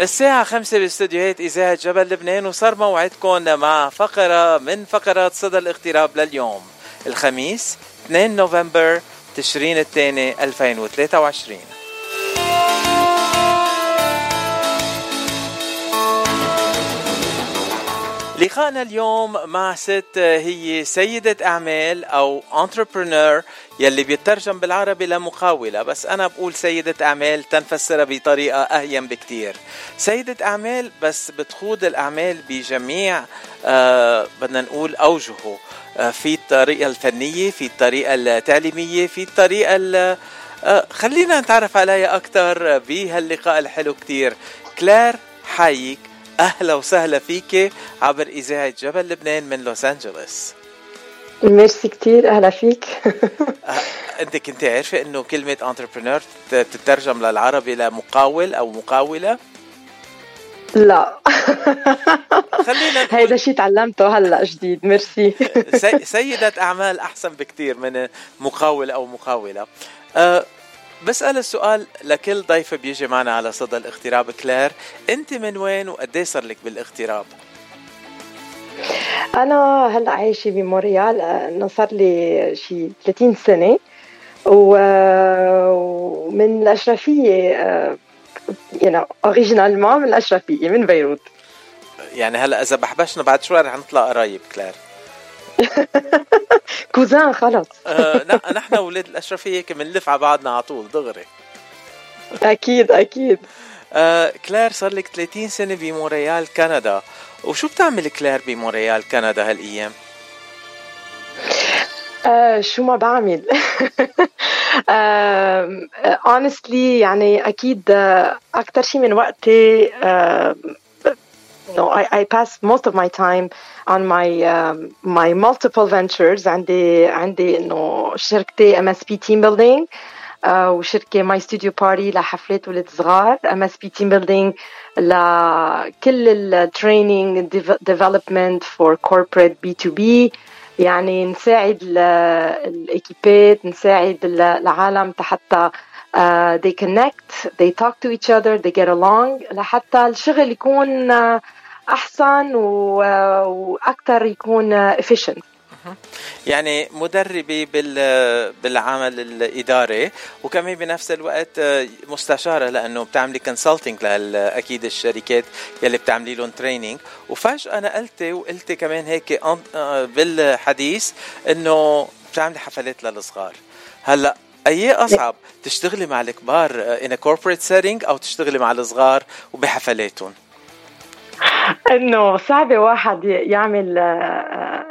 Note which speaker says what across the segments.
Speaker 1: الساعة خمسة باستديوهات إذاعة جبل لبنان وصار موعدكم مع فقرة من فقرات صدى الاغتراب لليوم. الخميس 2 نوفمبر تشرين الثاني 2023 لقاءنا اليوم مع ست هي سيدة أعمال أو entrepreneur يلي بيترجم بالعربي لمقاولة بس أنا بقول سيدة أعمال تنفسرها بطريقة أهين بكتير. سيدة أعمال بس بتخوض الأعمال بجميع آه بدنا نقول أوجهه. آه في الطريقة الفنية في الطريقة التعليمية في الطريقة آه خلينا نتعرف عليها أكثر بهاللقاء الحلو كتير. كلار حايك. أهلا وسهلا فيك عبر إذاعة جبل لبنان من لوس أنجلوس.
Speaker 2: ميرسي كثير أهلا فيك.
Speaker 1: أه، أنت كنت عارفة إنه كلمة entrepreneur تترجم للعربي لمقاول أو مقاولة؟
Speaker 2: لا. خلينا هيدا شيء تعلمته هلا جديد ميرسي.
Speaker 1: سيدة أعمال أحسن بكثير من مقاول أو مقاولة. أه بسأل السؤال لكل ضيف بيجي معنا على صدى الاغتراب. كلير أنت من وين وقد صار لك بالاغتراب؟
Speaker 2: أنا هلأ عايشة بمونريال إنه صار لي شي 30 سنة. ومن الأشرفية يعني originalement من الأشرفية من بيروت.
Speaker 1: يعني هلأ إذا بحبشنا بعد شوي رح نطلع قرايب كلير.
Speaker 2: cousins خلص
Speaker 1: آه نحن ولاد الاشرفيه هيك بنلف على بعضنا على طول دغري.
Speaker 2: أكيد أكيد.
Speaker 1: آه كلير صار لك 30 سنة بمونريال كندا. وشو بتعمل كلير بمونريال كندا هالأيام؟
Speaker 2: آه شو ما بعمل. honestly uh, يعني أكيد uh, أكثر شيء من وقتي uh, no, I, I pass most of my time on my um, my multiple ventures عندي عندي انه شركتي MSP Team Building وشركة My Studio Party لحفلات ولاد صغار. MSP Team Building لكل ال training development for B2B يعني نساعد الاكيبات نساعد العالم حتى uh, they connect they talk to each other they get along. لحتى الشغل يكون uh, أحسن وأكثر يكون efficient.
Speaker 1: يعني مدربة بالعمل الإداري وكمان بنفس الوقت مستشارة لأنه بتعملي consulting أكيد الشركات يلي بتعملي لهم training وفجأة نقلتي وقلتي كمان هيك بالحديث إنه بتعملي حفلات للصغار. هلأ أي أصعب؟ تشتغلي مع الكبار a corporate setting أو تشتغلي مع الصغار وبحفلاتهم؟
Speaker 2: انه صعب واحد يعمل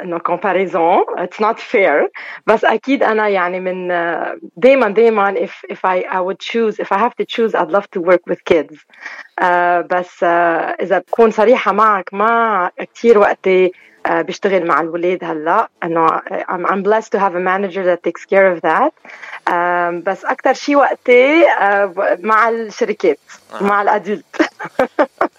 Speaker 2: إنه comparison it's not fair بس أكيد أنا يعني من دائما دائما if if I I would choose if I have to choose I'd love to work with kids. uh, بس uh, إذا بكون صريحة معك ما كثير وقتي uh, بشتغل مع الولاد هلا. إنه I'm, I'm blessed to have a manager that takes care of that. um, بس أكثر شيء وقتي uh, مع الشركات آه. مع الأدلت.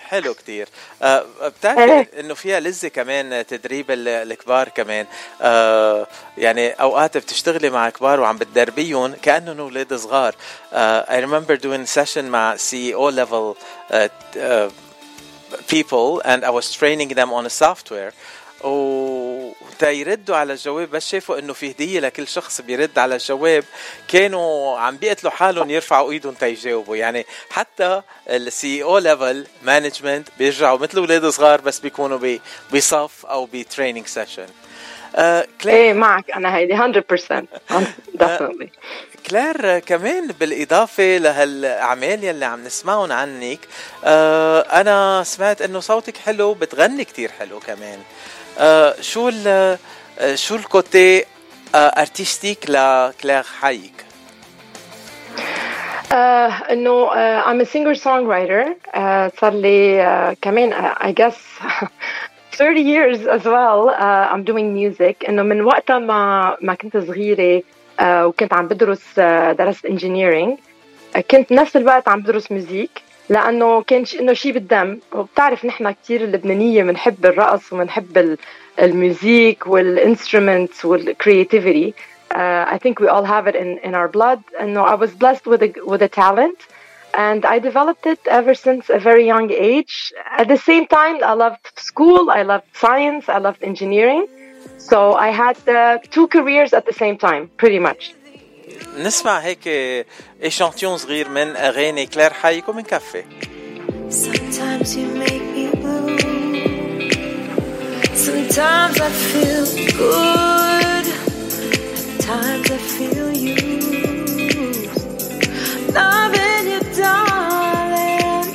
Speaker 1: حلو كتير. آه بتعرفي إيه. إنه فيها لذة كمان تدريب الكبار كمان. آه يعني أوقات بتشتغلي مع كبار وعم بتدربيهم كأنهم أولاد صغار. آه I remember doing session مع CEO level uh, uh, people and I was training them on a software. وتيردوا على الجواب بس شافوا إنه في هدية لكل شخص بيرد على الجواب. كانوا عم بيقتلوا حالهم يرفعوا إيدهم تيجاوبوا. يعني حتى ال CEO level management بيرجعوا مثل أولاد صغار بس بيكونوا بصف أو ب training session
Speaker 2: آه إيه معك. أنا هيدي 100% definitely.
Speaker 1: كلير كمان بالإضافة لهالأعمال يلي عم نسمعهم عنك آه أنا سمعت إنه صوتك حلو بتغني كتير حلو كمان. آه شو ال آه، شو ال côté artistique لكلير حايك
Speaker 2: آه إنه a singer songwriter uh, صار لي uh, كمان I guess 30 years as well uh, I'm doing music. إنه من وقتها ما ما كنت صغيرة uh, وكنت عم بدرس uh, درست engineering. uh, كنت نفس الوقت عم بدرس موزيك لانه كان انه شيء بالدم وبتعرف نحن كثير اللبنانيه بنحب الرقص وبنحب الميوزيك والانسترومنتس والكرياتيفيتي Uh, I think we all have it in, in our blood. And no, I was blessed with a with a talent. and I developed it ever since a very young age. At the same time, I loved school, I loved science, I loved engineering. So I had uh, two careers at the same time, pretty much.
Speaker 1: نسمع هيك اشانتيون صغير من اغاني كلير حي من كفي
Speaker 3: Sometimes you make me blue Sometimes I feel good At times I feel used Loving you darling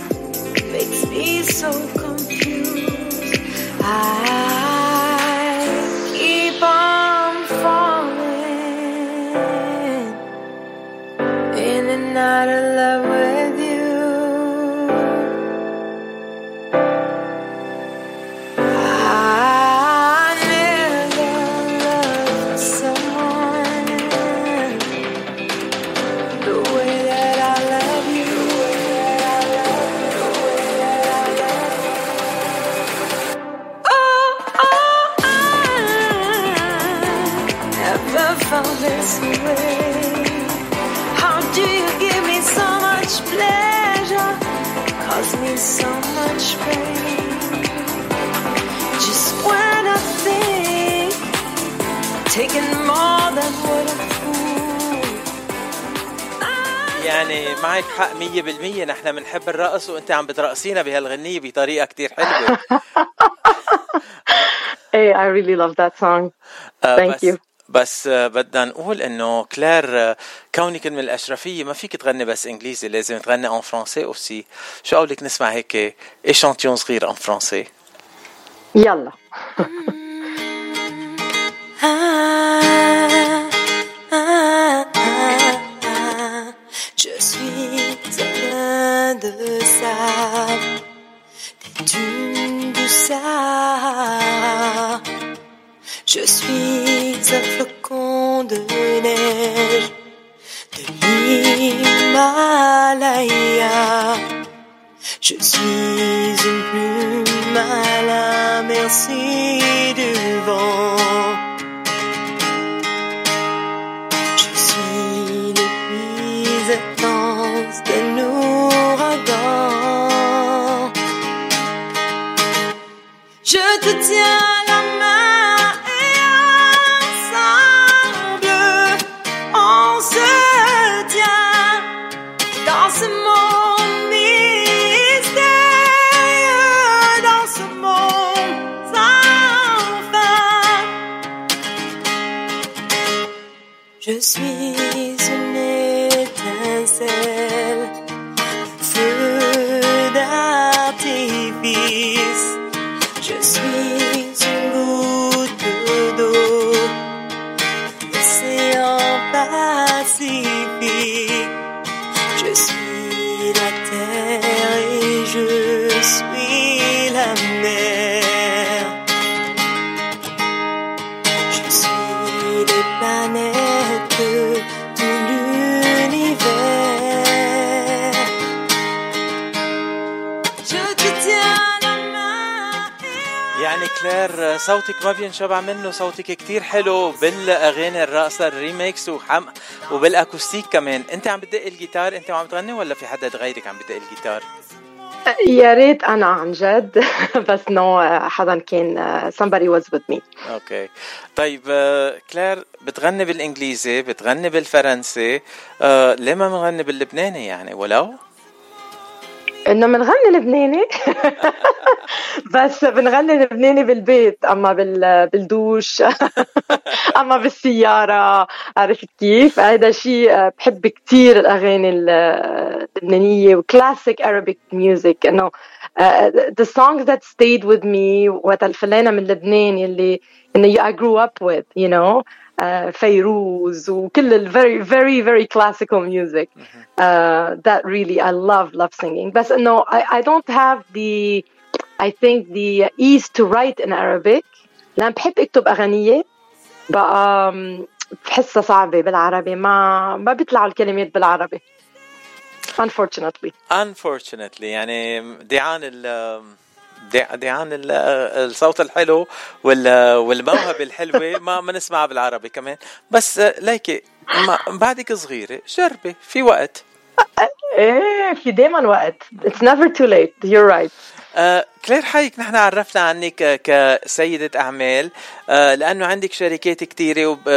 Speaker 3: Makes me so confused I not in love with
Speaker 1: بنحب الرقص وانت عم بترقصينا بهالغنية بطريقة كتير حلوة
Speaker 2: Hey, I really love that song.
Speaker 1: آه،
Speaker 2: thank you.
Speaker 1: بس آه، بدنا نقول إنه كلير آه، كونك من الأشرفية ما فيك تغني بس إنجليزي لازم تغني en français aussi شو قولك نسمع هيك échantillon صغير en français
Speaker 2: Yalla.
Speaker 3: Ah, ah, ah. Je suis de sable, des dunes du Sahara. Je suis un flocon de neige de l'Himalaya. Je suis une plume à la merci du vent.
Speaker 1: كلير صوتك ما بينشبع منه صوتك كتير حلو بالاغاني الرقصه الريميكس وحم وبال acoustic كمان انت عم بتدق الجيتار انت وعم تغني ولا في حدا غيرك عم بتدق الجيتار
Speaker 2: يا ريت أنا عن جد بس no حدا كان somebody was with me.
Speaker 1: okay طيب كلير بتغني بالانجليزي بتغني بالفرنسي ليه ما بنغني باللبناني يعني ولو
Speaker 2: إنه بنغني لبناني. بس بنغني لبناني بالبيت أما بال بالدوش أما بالسيارة. عرفت كيف؟ هذا شيء بحب كثير الأغاني اللبنانية وكلاسيك Arabic music. إنه uh, the songs that stayed with me وقت الفلانه من لبنان يلي إنه I grew up with you know. فيروز وكل ال very very very classical music uh, that really I love love singing بس انه I, I don't have the I think the ease to write in Arabic لأن بحب اكتب اغنيه بقى um, بحسها صعبه بالعربي ما ما بيطلعوا الكلمات بالعربي unfortunately
Speaker 1: unfortunately يعني دعان ال دع- دعان ال- الصوت الحلو وال- والموهبة الحلوة. ما ما نسمعها بالعربي كمان. بس ليكي بعدك صغيرة جربي في وقت.
Speaker 2: إيه في دايما وقت. Never too late. You're right.
Speaker 1: آه كلير حيك نحن عرفنا عنك كسيدة أعمال. آه لأنه عندك شركات كتيرة وب...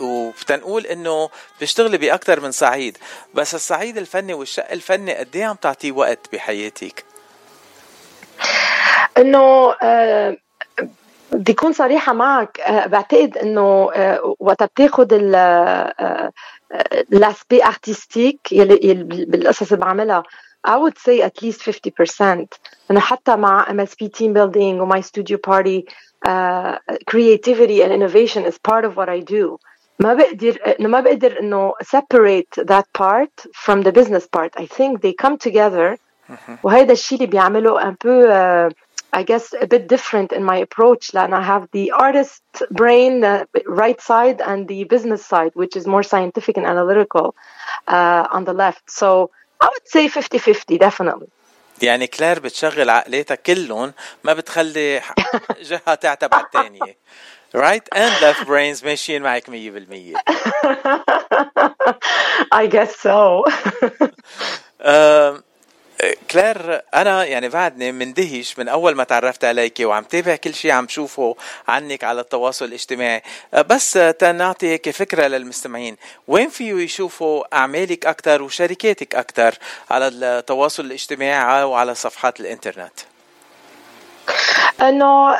Speaker 1: وبتنقول إنه بتشتغلي بأكثر من صعيد. بس الصعيد الفني والشق الفني قد إيه عم تعطيه وقت بحياتك؟
Speaker 2: آه بدي اكون صريحه معك آه بعتقد انه آه وقت بتاخذ الاسبي ارتستيك يلي بالقصص اللي بعملها I would say at least 50% أنا حتى مع MSP team building و my studio party uh, creativity and innovation is part of what I do ما بقدر ما بقدر انه separate that part from the business part I think they come together وهذا الشيء اللي بيعمله peu uh, I guess a bit different in my approach لأن I have the artist brain the right side and the business side which is more scientific and analytical uh, on the left so I would say 50-50 definitely
Speaker 1: يعني كلير بتشغل عقليتها كلهم ما بتخلي جهة تعتب على الثانية right and left brains ماشيين معك 100%
Speaker 2: I guess so
Speaker 1: كلير أنا يعني بعدني مندهش من أول ما تعرفت عليك وعم تابع كل شيء عم شوفه عنك على التواصل الاجتماعي. بس تنعطي هيك فكره للمستمعين وين فيو يشوفوا أعمالك أكثر وشركاتك أكثر على التواصل الاجتماعي وعلى صفحات
Speaker 2: الإنترنت؟ أنه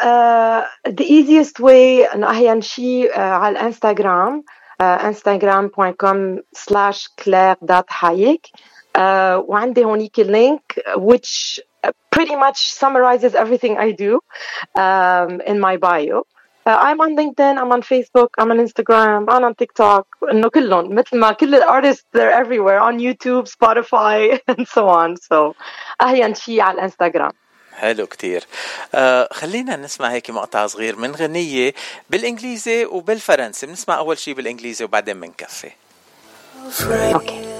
Speaker 2: the easiest way أنه أحيانا شيء uh, على الإنستغرام uh, instagram.com slash claire.hayek uh, وعندي هونيك link which pretty much summarizes everything I do um, in my bio. Uh, I'm on LinkedIn, I'm on Facebook, I'm on Instagram, I'm on TikTok, انه كلهم مثل ما كل الارtists they're everywhere on YouTube, Spotify and so on. So اهين شيء على الانستغرام.
Speaker 1: حلو كتير آه خلينا نسمع هيك مقطع صغير من غنية بالإنجليزي وبالفرنسي بنسمع أول شيء بالإنجليزي وبعدين بنكفي
Speaker 2: Okay.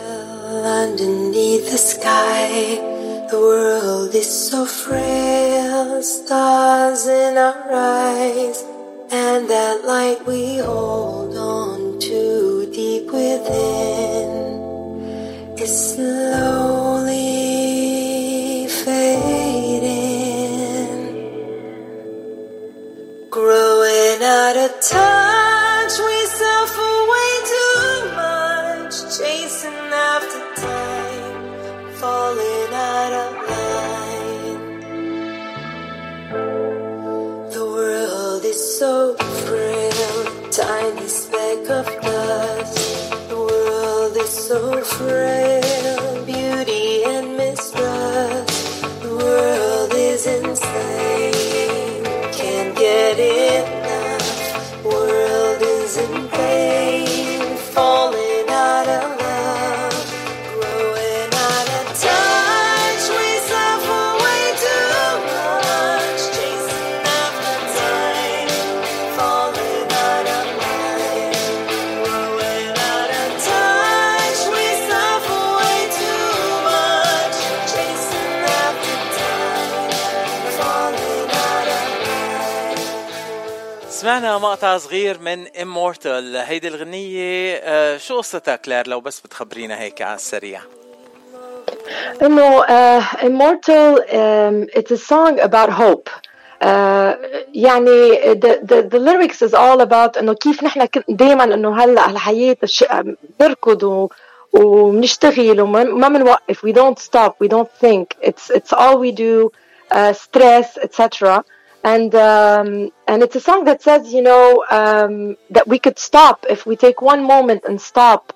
Speaker 3: underneath the sky. The world is so frail, stars in our eyes, and that light we hold on to deep within is slowly so frail, beauty and mistrust. The world is insane, can't get enough.
Speaker 1: مقطع صغير من Immortal. هيدي الغنية آه، شو قصتها كلير؟ لو بس بتخبرينا هيك على السريع.
Speaker 2: إنه uh, immortal um, it's a song about hope. uh, يعني the, the, the lyrics is all about إنه كيف نحن دائما إنه هلأ الحياة بنركض و وبنشتغل وما ما بنوقف. We don't stop. We don't think. It's it's all we do. uh, stress etc and um, and it's a song that says you know um, that we could stop if we take one moment and stop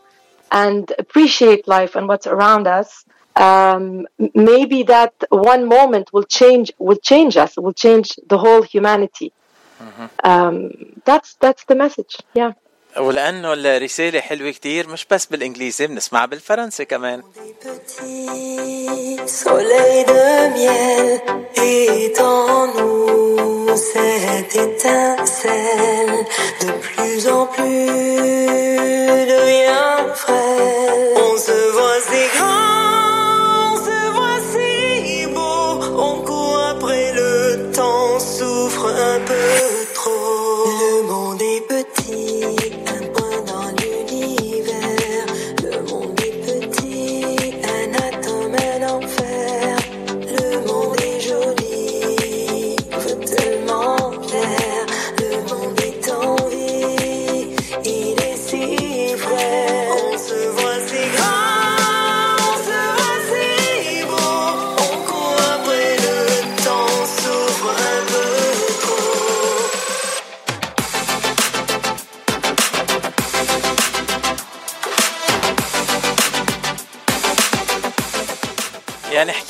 Speaker 2: and appreciate life and what's around us. Um, maybe that one moment will change will change us will change the whole humanity. Um, that's that's the message. Yeah
Speaker 1: ولأنه الرسالة حلوة كتير مش بس بالإنجليزي بنسمعها بالفرنسي كمان.
Speaker 3: Des petits soleils de miel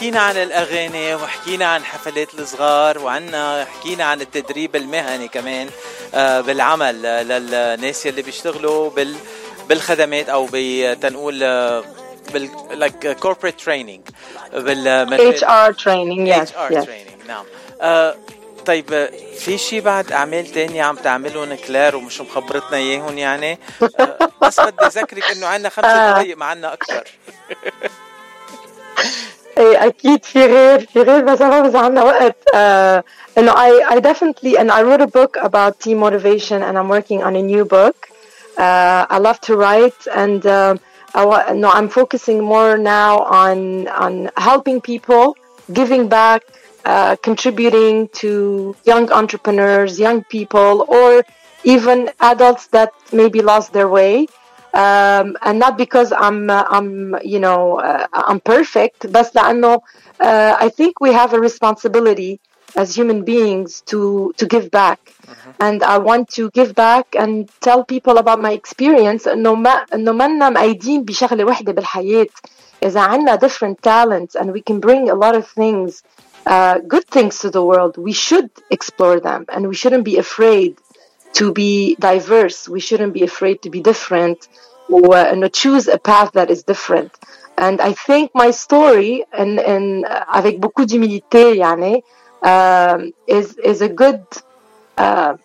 Speaker 1: حكينا عن الأغاني وحكينا عن حفلات الصغار وعنا حكينا عن التدريب المهني كمان آه، بالعمل للناس اللي بيشتغلوا بال بالخدمات أو بتنقول آه، بال like corporate training
Speaker 2: بال HR training yes
Speaker 1: HR yes. training نعم. طيب في شيء بعد أعمال تانية عم تعملهم كلير ومش مخبرتنا إياهم يعني؟ بس بدي أذكرك إنه عندنا خمس دقائق معنا
Speaker 2: أكثر اكيد في غير في غير بس ما بس عندنا وقت uh, انه I I definitely and I wrote a book about team motivation and I'm working on a new book. Uh, I love to write and uh, I want, no, I'm focusing more now on on helping people, giving back, uh, contributing to young entrepreneurs, young people, or even adults that maybe lost their way um, and not because I'm uh, I'm you know uh, I'm perfect but لأنه uh, I think we have a responsibility as human beings to to give back mm-hmm. and I want to give back and tell people about my experience انه ما انه منا مقيدين بشغله وحده بالحياه اذا عندنا different talents and we can bring a lot of things uh, good things to the world we should explore them and we shouldn't be afraid to be diverse. We shouldn't be afraid to be different or and choose a path that is different. And I think my story, and, and avec beaucoup d'humilité, um, is is a good, uh,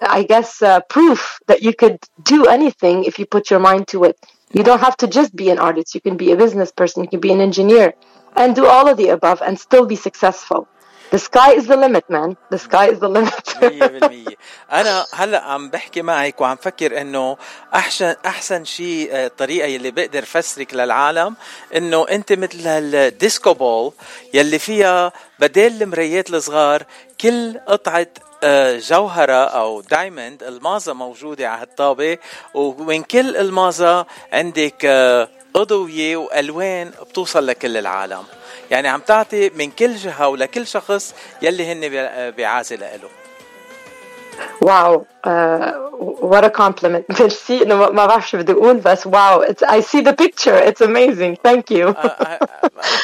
Speaker 2: I guess, uh, proof that you could do anything if you put your mind to it. You don't have to just be an artist. You can be a business person. You can be an engineer, and do all of the above and still be successful. The sky is the limit man. The sky is the limit.
Speaker 1: 100% أنا هلأ عم بحكي معك وعم فكر إنه احسن أحسن شيء الطريقة يلي بقدر فسرك للعالم إنه أنت مثل ال disco ball يلي فيها بدل المرايات الصغار كل قطعة آه، جوهرة أو diamond ألماظة موجودة على هالطابة ومن كل ألماظة عندك آه، أضوية وألوان بتوصل لكل العالم. يعني عم تعطي من كل جهة ولكل شخص يلي هن بعازة له
Speaker 2: واو. what a compliment. ميرسي انه ما بعرف شو بدي أقول بس واو. I see the picture. It's amazing. Thank you.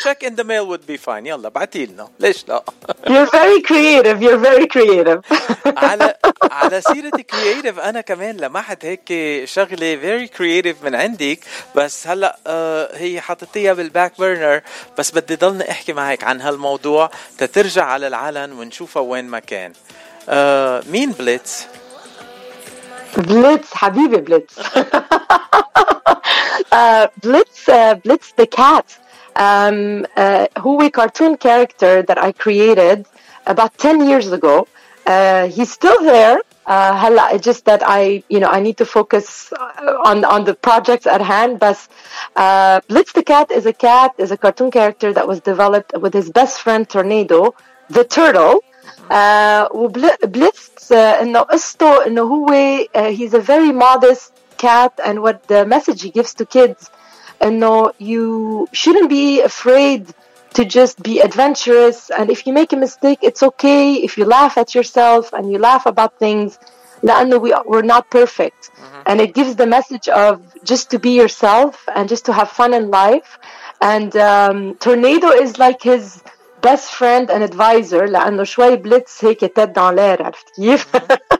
Speaker 1: Check in the mail would be fine. يلا بعتي لنا ليش لا؟
Speaker 2: You're very creative. You're very creative.
Speaker 1: على على سيرة creative أنا كمان لمحت هيك شغلة very creative من عندك. بس هلأ uh, هي حطيتيها بال back burner بس بدي ضلني أحكي معك عن هالموضوع تترجع على العلن ونشوفها وين ما كان. آه مين بليتس؟
Speaker 2: بليتس حبيبي بليتس بليتس بليتس the cat هو cartoon character that I created about 10 years ago. Uh, he's still there. Uh, it's just that I, you know, I need to focus on on the projects at hand. But uh, Blitz the cat is a cat, is a cartoon character that was developed with his best friend Tornado, the turtle. وبليتس انه قصته انه هو he's a very modest cat and what the message he gives to kids انه you shouldn't be afraid to just be adventurous and if you make a mistake it's okay if you laugh at yourself and you laugh about things لانه we, we're not perfect mm-hmm. and it gives the message of just to be yourself and just to have fun in life and um, tornado is like his best friend and advisor لانه شوي بليتس هيك تد دان لير عرفت كيف؟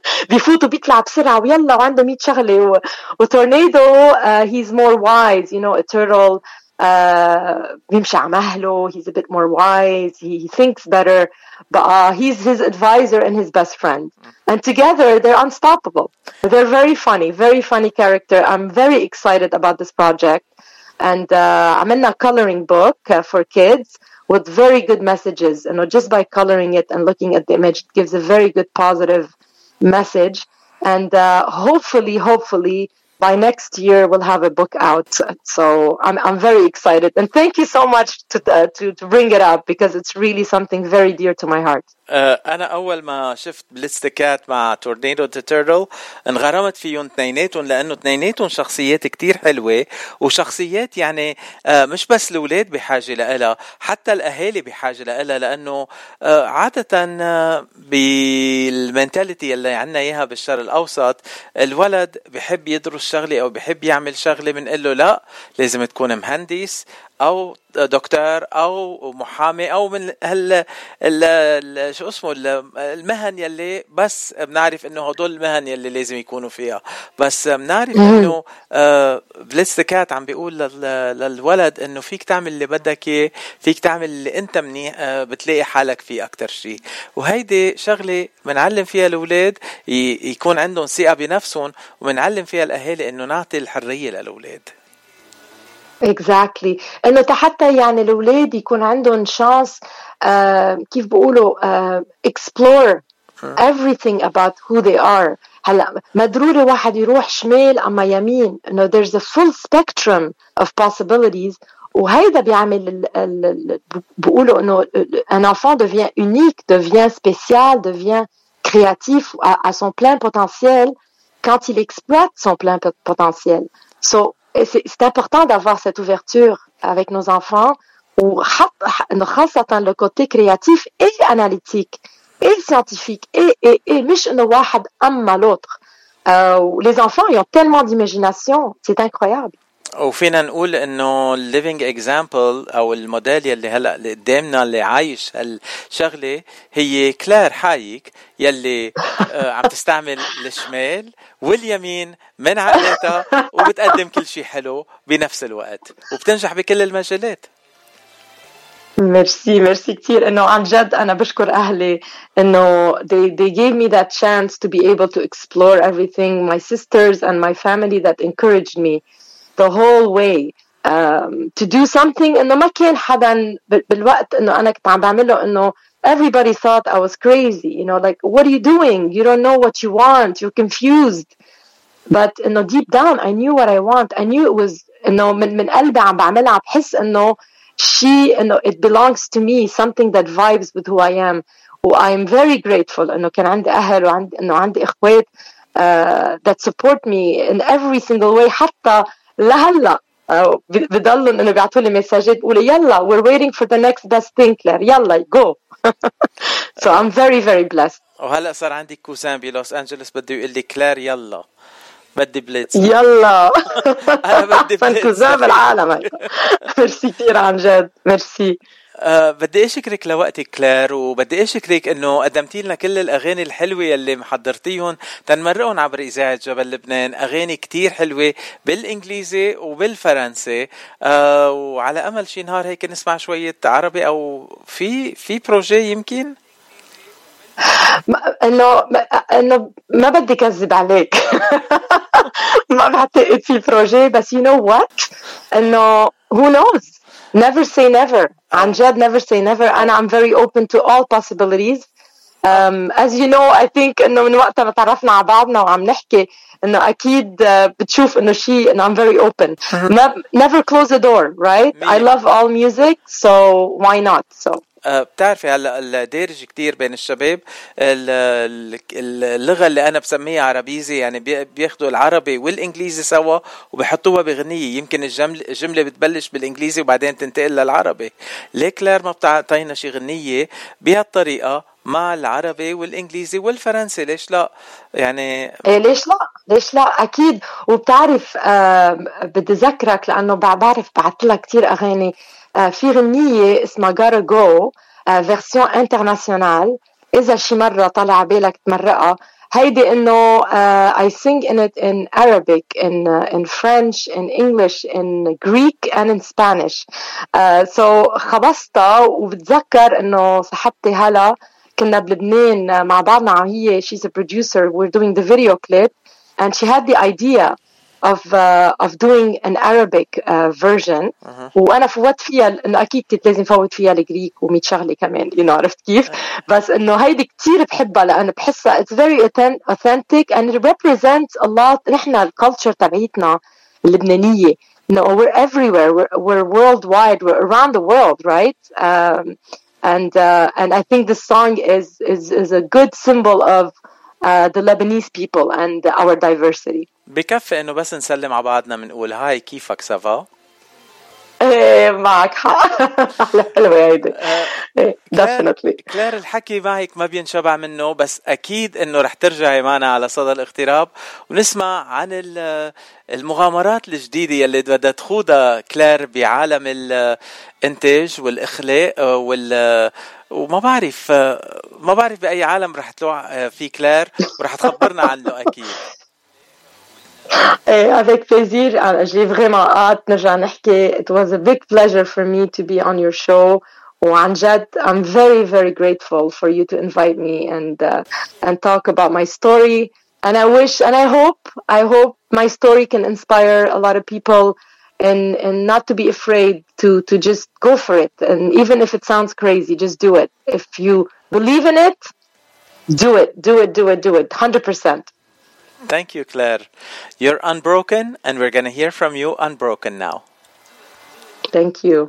Speaker 2: بيفوت وبيطلع بسرعه ويلا وعنده 100 شغله وتورنيدو هيز مور وايز يو نو a turtle uh, بيمشي على مهله he's a bit more wise he, he thinks better but uh, he's his advisor and his best friend and together they're unstoppable they're very funny very funny character I'm very excited about this project and uh, عملنا coloring book uh, for kids with very good messages. And just by coloring it and looking at the image, it gives a very good positive message. And uh, hopefully, hopefully, by next year we'll have a book out. So I'm I'm very excited, and thank you so much to uh, to to bring it up because it's really something very dear to my heart.
Speaker 1: أنا أول ما شفت بليستكات مع تورنيدو ذا تيرتل انغرمت فيهم اثنيناتهم لأنه اثنيناتهم شخصيات كتير حلوة وشخصيات يعني مش بس الأولاد بحاجة لها حتى الأهالي بحاجة لها لأنه عادة بالمنتاليتي اللي عندنا إياها بالشرق الأوسط الولد بحب يدرس شغلة أو بحب يعمل شغلة بنقول له لا لازم تكون مهندس أو دكتور أو محامي أو من هال ال شو اسمه المهن يلي بس بنعرف إنه هدول المهن يلي لازم يكونوا فيها. بس بنعرف إنه بليتس cat عم بيقول للولد إنه فيك تعمل اللي بدك إياه فيك تعمل اللي أنت منيح آه، بتلاقي حالك فيه أكثر شيء وهيدي شغلة بنعلم فيها الأولاد يكون عندهم ثقة بنفسهم وبنعلم فيها الأهالي إنه نعطي الحرية للأولاد.
Speaker 2: Exactly انه حتى يعني الاولاد يكون عندهم chance uh, كيف uh, explore everything about who they are هلا ما ضروري واحد يروح شمال اما يمين انه there's a full spectrum of possibilities وهيدا بيعمل بيقولوا انه un enfant devient unique devient spécial devient créatif à, à son plein potentiel quand il exploite son plein potentiel so c'est c'est important d'avoir cette ouverture avec nos enfants où le côté créatif et analytique et scientifique et et et l'autre. Euh, les enfants ils ont tellement d'imagination, c'est incroyable.
Speaker 1: وفينا نقول إنه ال living example أو الموديل يلي هلأ اللي قدامنا اللي عايش هالشغلة هي كلير حايك يلي آه، عم تستعمل الشمال واليمين من عقلاتها وبتقدم كل شيء حلو بنفس الوقت. وبتنجح بكل المجالات.
Speaker 2: ميرسي ميرسي كثير إنه عن جد أنا بشكر أهلي إنه they they gave me that chance to be able to explore everything. My sisters and my family that encouraged me. the whole way um, to do something انه ما كان حدا بالوقت انه انا كنت عم بعمله انه everybody thought I was crazy you know like what are you doing you don't know what you want you're confused but انه deep down I knew what I want I knew it was انه من من قلبي عم بعملها عم بحس انه شيء انه it belongs to me something that vibes with who I am و I'm very grateful انه كان عندي اهل وعندي انه عندي اخوات uh, that support me in every single way حتى لهلا بضلوا إنه بيعطوا لي مساجات بيقولوا يلا we're waiting for the next best thing كلير يلا go. So I'm very very blessed.
Speaker 1: وهلا صار عندي cousin ب لوس انجلوس بده يقول لي كلير يلا. بدي بليتس
Speaker 2: يلا.
Speaker 1: أنا بدي بليتس
Speaker 2: cousin بالعالم ميرسي كثير عن جد. ميرسي
Speaker 1: أه بدي أشكرك لوقتك كلير وبدي أشكرك إنه قدمتي لنا كل الأغاني الحلوة يلي محضرتيهم تنمرقهم عبر إذاعة جبل لبنان أغاني كتير حلوة بالإنجليزي وبالفرنسي. أه وعلى أمل شي نهار هيك نسمع شوية عربي أو في في projet يمكن؟
Speaker 2: إنه إنه ما بدي كذب عليك. ما بعتقد في projet بس you know what إنه هو نوز never say never عن جد never say never أنا I'm very open to all possibilities um, as you know I think إنه من وقت ما تعرفنا على بعضنا وعم نحكي إنه أكيد بتشوف إنه شيء إنه I'm very open never close the door right I love all music so why not so
Speaker 1: آه، بتعرفي هلا الدارج كتير بين الشباب. اللغة اللي أنا بسميها عربيزي يعني بياخذوا العربي والإنجليزي سوا وبحطوها بغنية. يمكن الجملة بتبلش بالإنجليزي وبعدين تنتقل للعربي. ليه كلير ما بتعطينا شي غنية بهالطريقة مع العربي والإنجليزي والفرنسي؟ ليش لا؟ يعني
Speaker 2: إيه ليش لا؟ ليش لا؟ أكيد. وبتعرف آه بدي اذكرك لأنه بعرف بعثت لك كثير أغاني. في غنية اسمها Gotta Go version internationale إذا شي مرة طلع بالك تمرقها هيدي انه uh, I sing in it in Arabic, in uh, in French, in English, in Greek and in Spanish. Uh, so خبصتها وبتذكر انه صاحبتي هلا كنا بلبنان مع بعضنا هي she's a producer we're doing the video clip and she had the idea of uh, of doing an Arabic uh, version uh-huh. وانا فوت فيها انه اكيد كنت لازم فوت فيها الجريك و100 شغله كمان you know عرفت كيف؟ بس انه هيدي كثير بحبها لانه بحسها it's very authentic and it represents a lot نحن الكالتشر تبعيتنا اللبنانيه no we're everywhere we're, we're worldwide we're around the world right um, and uh, and I think this song is is is a good symbol of uh, the Lebanese people and our diversity
Speaker 1: بكفي إنه بس نسلم على بعضنا بنقول hi كيفك ça
Speaker 2: va؟ إيه معك. حق حلوة هيدي. إيه definitely.
Speaker 1: كلير الحكي معك ما بينشبع منه بس أكيد إنه رح ترجعي معنا على صدى الاغتراب. ونسمع عن ال- المغامرات الجديدة يلي بدها تخوضها كلير بعالم الإنتاج والإخلاق وال وما بعرف ما بعرف بأي عالم رح تروح في كلير ورح تخبرنا عنه
Speaker 2: أكيد. avec plaisir أنا- j'ai vraiment hâte نرجع نحكي it was a big pleasure for me to be on your show وعن جد I'm very very grateful for you to invite me and uh, and talk about my story and I wish and I hope I hope my story can inspire a lot of people and and not to be afraid to to just go for it and even if it sounds crazy just do it if you believe in it do it do it do it do it 100%
Speaker 1: Thank you, Claire. You're unbroken, and we're going to hear from you unbroken now.
Speaker 2: thank you